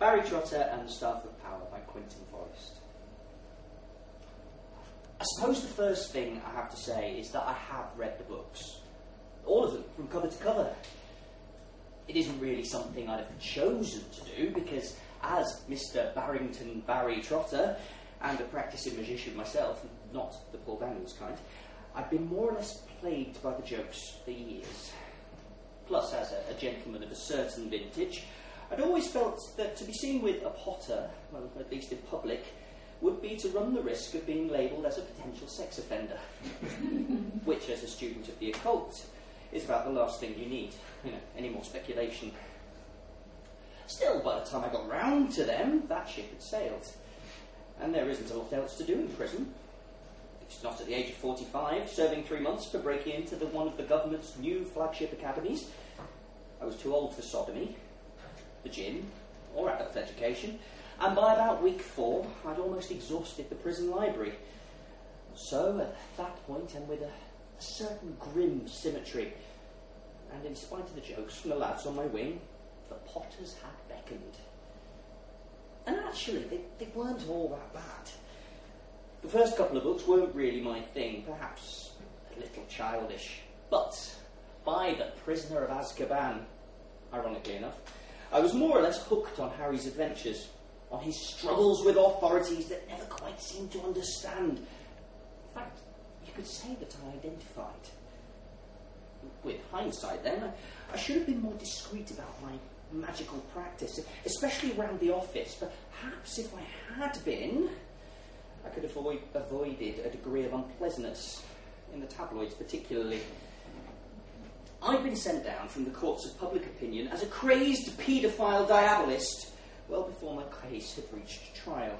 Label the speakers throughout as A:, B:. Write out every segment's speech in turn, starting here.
A: Barry Trotter and the Staff of Power by Quintin Forrest. I suppose the first thing I have to say is that I have read the books. All of them, from cover to cover. It isn't really something I'd have chosen to do because, as Mr. Barrington Barry Trotter and a practicing magician myself, not the Paul Daniels kind, I've been more or less plagued by the jokes for years. Plus, as a, a gentleman of a certain vintage, I'd always felt that to be seen with a potter, well, at least in public, would be to run the risk of being labelled as a potential sex offender, which, as a student of the occult, is about the last thing you need. You know, any more speculation. Still, by the time I got round to them, that ship had sailed. And there isn't a lot else to do in prison. It's not at the age of 45, serving three months for breaking into the, one of the government's new flagship academies. I was too old for sodomy, the gym, or adult education, and by about week four, I'd almost exhausted the prison library. So, at that point, and with a, a certain grim symmetry, and in spite of the jokes from the lads on my wing, the Potters had beckoned. And actually, they, they weren't all that bad. The first couple of books weren't really my thing, perhaps a little childish. But by The Prisoner of Azkaban, ironically enough, I was more or less hooked on Harry's adventures, on his struggles with authorities that never quite seemed to understand. In fact, you could say that I identified. With hindsight, then, I, I should have been more discreet about my magical practice, especially around the office. But perhaps if I had been, I could have avoid, avoided a degree of unpleasantness in the tabloids, particularly. I'd been sent down from the courts of public opinion as a crazed paedophile diabolist well before my case had reached trial.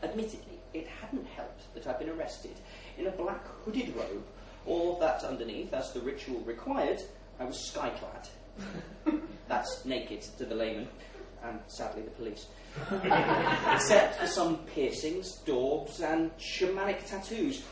A: Admittedly, it hadn't helped that I'd been arrested in a black hooded robe, or that underneath, as the ritual required, I was skyclad. That's naked to the layman, and sadly the police. Except for some piercings, daubs, and shamanic tattoos.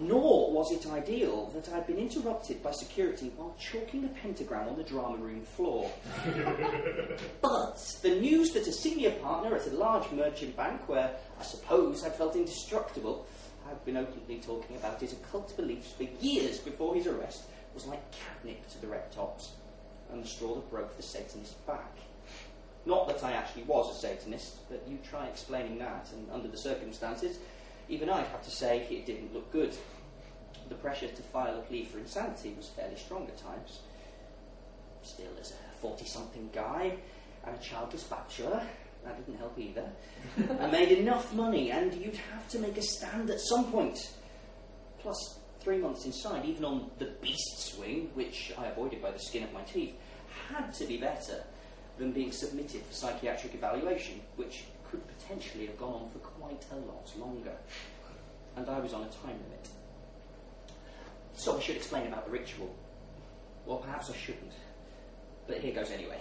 A: Nor was it ideal that I'd been interrupted by security while chalking a pentagram on the drama room floor. but the news that a senior partner at a large merchant bank, where I suppose I felt indestructible, had been openly talking about his occult beliefs for years before his arrest, was like catnip to the red tops, and the straw that broke the Satanist's back. Not that I actually was a Satanist, but you try explaining that, and under the circumstances, even I'd have to say it didn't look good. The pressure to file a plea for insanity was fairly strong at times. Still, as a 40 something guy and a childless bachelor, that didn't help either. I made enough money, and you'd have to make a stand at some point. Plus, three months inside, even on the beast swing, which I avoided by the skin of my teeth, had to be better than being submitted for psychiatric evaluation, which could potentially have gone on for quite a lot longer. And I was on a time limit. So I should explain about the ritual. Well, perhaps I shouldn't. But here goes anyway.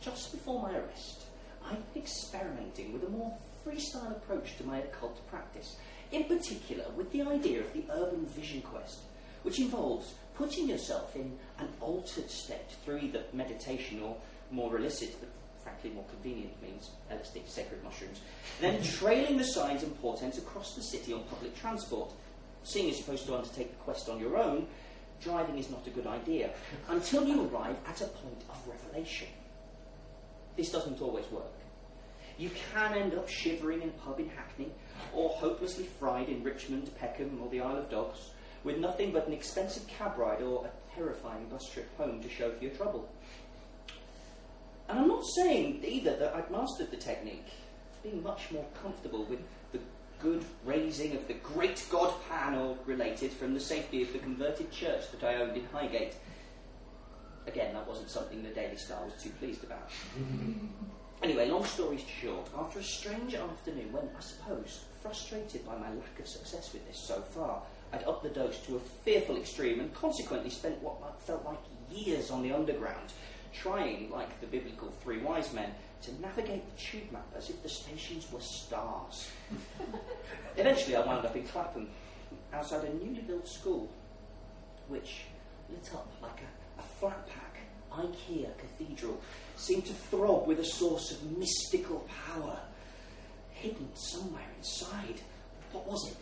A: Just before my arrest, I'd been experimenting with a more freestyle approach to my occult practice, in particular with the idea of the urban vision quest, which involves putting yourself in an altered state through either meditation or more illicit, frankly more convenient means, LSD, sacred mushrooms, then trailing the signs and portents across the city on public transport. Seeing as you're supposed to undertake the quest on your own, driving is not a good idea until you arrive at a point of revelation. This doesn't always work. You can end up shivering in pub in Hackney, or hopelessly fried in Richmond, Peckham, or the Isle of Dogs, with nothing but an expensive cab ride or a terrifying bus trip home to show for your trouble. And I'm not saying either that I'd mastered the technique, being much more comfortable with the good raising of the great god Pan or related from the safety of the converted church that I owned in Highgate. Again, that wasn't something the Daily Star was too pleased about. anyway, long story short, after a strange afternoon when, I suppose, frustrated by my lack of success with this so far, I'd upped the dose to a fearful extreme and consequently spent what felt like years on the underground, trying, like the biblical three wise men, to navigate the tube map as if the stations were stars. Eventually, I wound up in Clapham, outside a newly built school, which lit up like a, a flat pack IKEA cathedral seemed to throb with a source of mystical power hidden somewhere inside. What was it?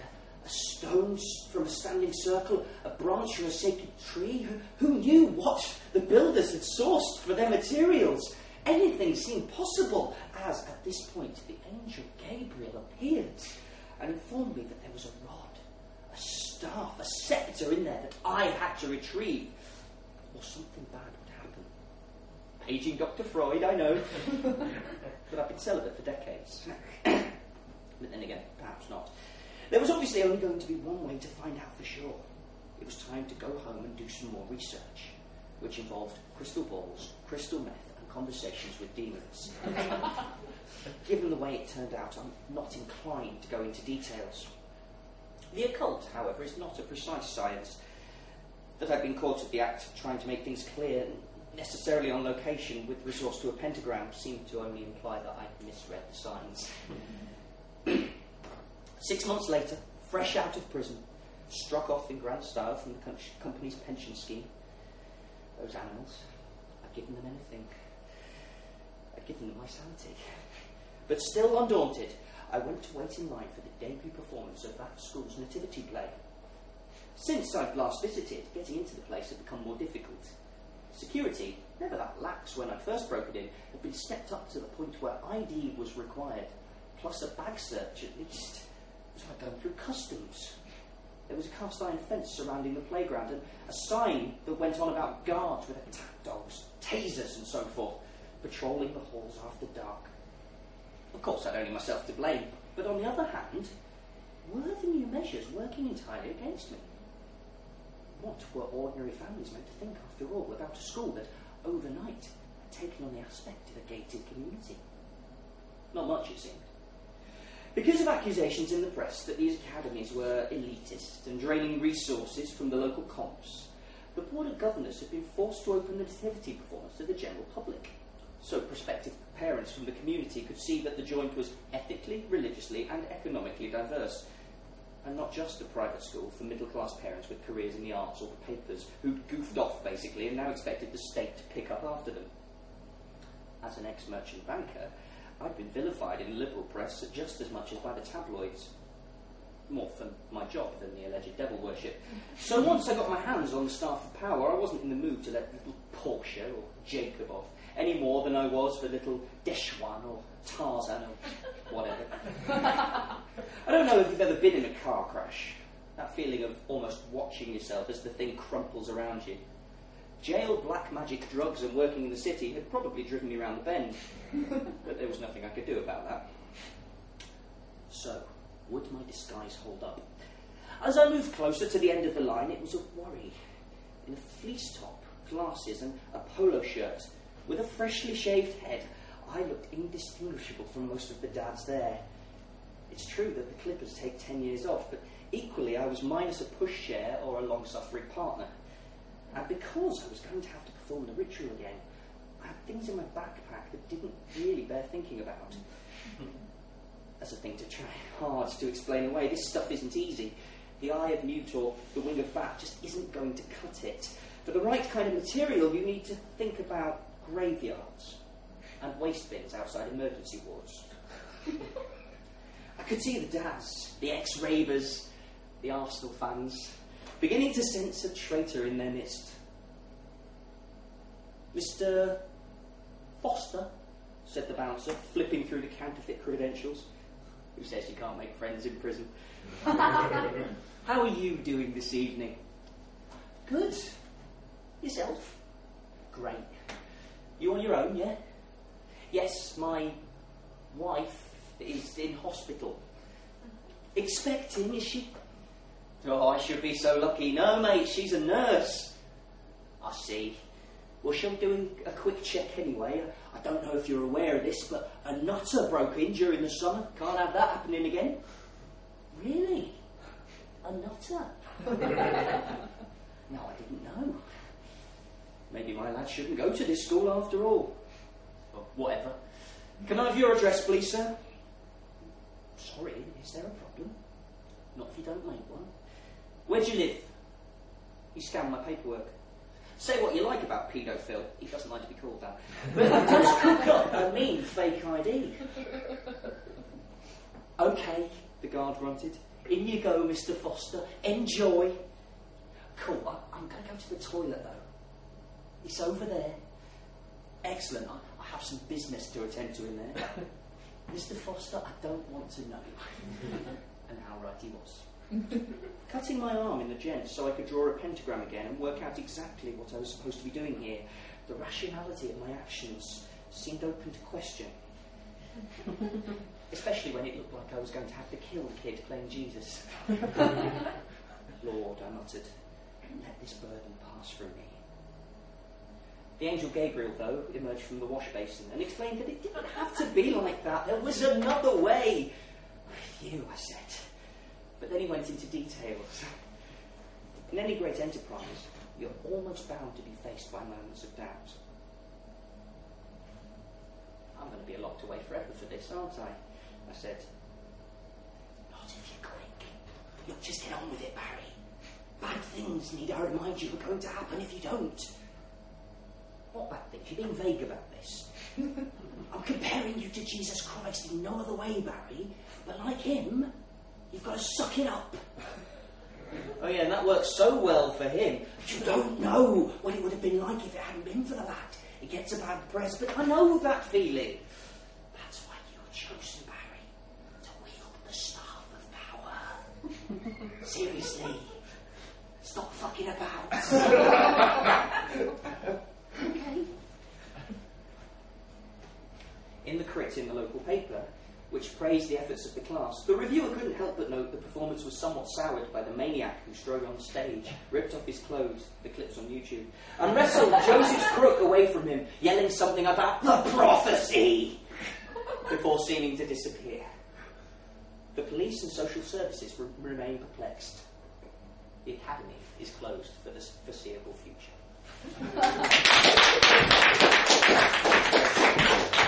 A: A, stone from a standing circle, a branch from a sacred tree? Who, who knew what the builders had sourced for their materials? Anything seemed possible as, at this point, the angel Gabriel appeared and informed me that there was a rod, a staff, a sceptre in there that I had to retrieve, or something bad would happen. Paging Dr. Freud, I know, but I've been celibate for decades. but then again, perhaps not. There was obviously only going to be one way to find out for sure. It was time to go home and do some more research, which involved crystal balls, crystal meth, and conversations with demons. Given the way it turned out, I'm not inclined to go into details. The occult, however, is not a precise science. That I've been caught at the act of trying to make things clear, necessarily on location with resource to a pentagram, seemed to only imply that I'd misread the signs. Six months later, fresh out of prison, struck off in grand style from the company's pension scheme. Those animals, I've given them anything. I'd given them my sanity. But still undaunted, I went to wait in line for the debut performance of that school's nativity play. Since I'd last visited, getting into the place had become more difficult. Security, never that lax when I first broke it in, had been stepped up to the point where ID was required, plus a bag search at least. Like going through customs. There was a cast iron fence surrounding the playground and a sign that went on about guards with attack dogs, tasers, and so forth patrolling the halls after dark. Of course, I'd only myself to blame, but on the other hand, were the new measures working entirely against me? What were ordinary families meant to think, after all, about a school that overnight had taken on the aspect of a gated community? Not much, it seemed. Because of accusations in the press that these academies were elitist and draining resources from the local comps, the Board of Governors had been forced to open the nativity performance to the general public so prospective parents from the community could see that the joint was ethically, religiously, and economically diverse, and not just a private school for middle class parents with careers in the arts or the papers who'd goofed off basically and now expected the state to pick up after them. As an ex merchant banker, I'd been vilified in the liberal press just as much as by the tabloids. More for my job than the alleged devil worship. So once I got my hands on the staff of power, I wasn't in the mood to let little Portia or Jacob off any more than I was for little Deshwan or Tarzan or whatever. I don't know if you've ever been in a car crash. That feeling of almost watching yourself as the thing crumples around you. Jail, black magic, drugs, and working in the city had probably driven me around the bend, but there was nothing I could do about that. So, would my disguise hold up? As I moved closer to the end of the line, it was a worry. In a fleece top, glasses, and a polo shirt, with a freshly shaved head, I looked indistinguishable from most of the dads there. It's true that the Clippers take 10 years off, but equally I was minus a pushchair or a long suffering partner. And because I was going to have to perform the ritual again, I had things in my backpack that didn't really bear thinking about. As a thing to try hard to explain away, this stuff isn't easy. The eye of newt or the wing of bat just isn't going to cut it. For the right kind of material, you need to think about graveyards and waste bins outside emergency wards. I could see the dads, the ex ravers, the Arsenal fans, beginning to sense a traitor in their midst. Mr. Foster, said the bouncer, flipping through the counterfeit credentials. Who says you can't make friends in prison? How are you doing this evening? Good. Yourself? Great. You on your own, yeah? Yes, my wife is in hospital. Expecting, is she? Oh, I should be so lucky. No, mate, she's a nurse. I see. Well, she'll do a quick check anyway. I don't know if you're aware of this, but a nutter broke in during the summer. Can't have that happening again. Really? A nutter? no, I didn't know. Maybe my lad shouldn't go to this school after all. Or whatever. Can I have your address, please, sir? Sorry, is there a problem? Not if you don't make one. Where do you live? He scanned my paperwork. Say what you like about paedophile. He doesn't like to be called that. But he does cook up a mean fake ID. Okay, the guard grunted. In you go, Mr. Foster. Enjoy. Cool. I, am going to go to the toilet though. It's over there. Excellent. I, I have some business to attend to in there. Mr. Foster, I don't want to know. and how right he was. Cutting my arm in the gent so I could draw a pentagram again and work out exactly what I was supposed to be doing here. The rationality of my actions seemed open to question. Especially when it looked like I was going to have to kill the kid playing Jesus. Lord, I muttered, let this burden pass from me. The angel Gabriel, though, emerged from the wash basin and explained that it didn't have to be like that. There was another way. With you, I said. But then he went into details. In any great enterprise, you're almost bound to be faced by moments of doubt. I'm going to be locked away forever for this, aren't I? I said. Not if you're quick. Look, just get on with it, Barry. Bad things, need I remind you, are going to happen if you don't. What bad things? You're being vague about this. I'm comparing you to Jesus Christ in no other way, Barry. But like him, you've got to suck it up. Oh yeah, and that works so well for him. But you don't know what it would have been like if it hadn't been for the lad. It gets a bad press, but I know that feeling. That's why you were chosen, Barry, to wield the staff of power. Seriously, stop fucking about. Okay. In the crit in the local paper, which praised the efforts of the class. The reviewer couldn't help but note the performance was somewhat soured by the maniac who strode on stage, ripped off his clothes, the clip's on YouTube, and wrestled Joseph's crook away from him, yelling something about the prophecy before seeming to disappear. The police and social services re- remain perplexed. The academy is closed for the foreseeable future.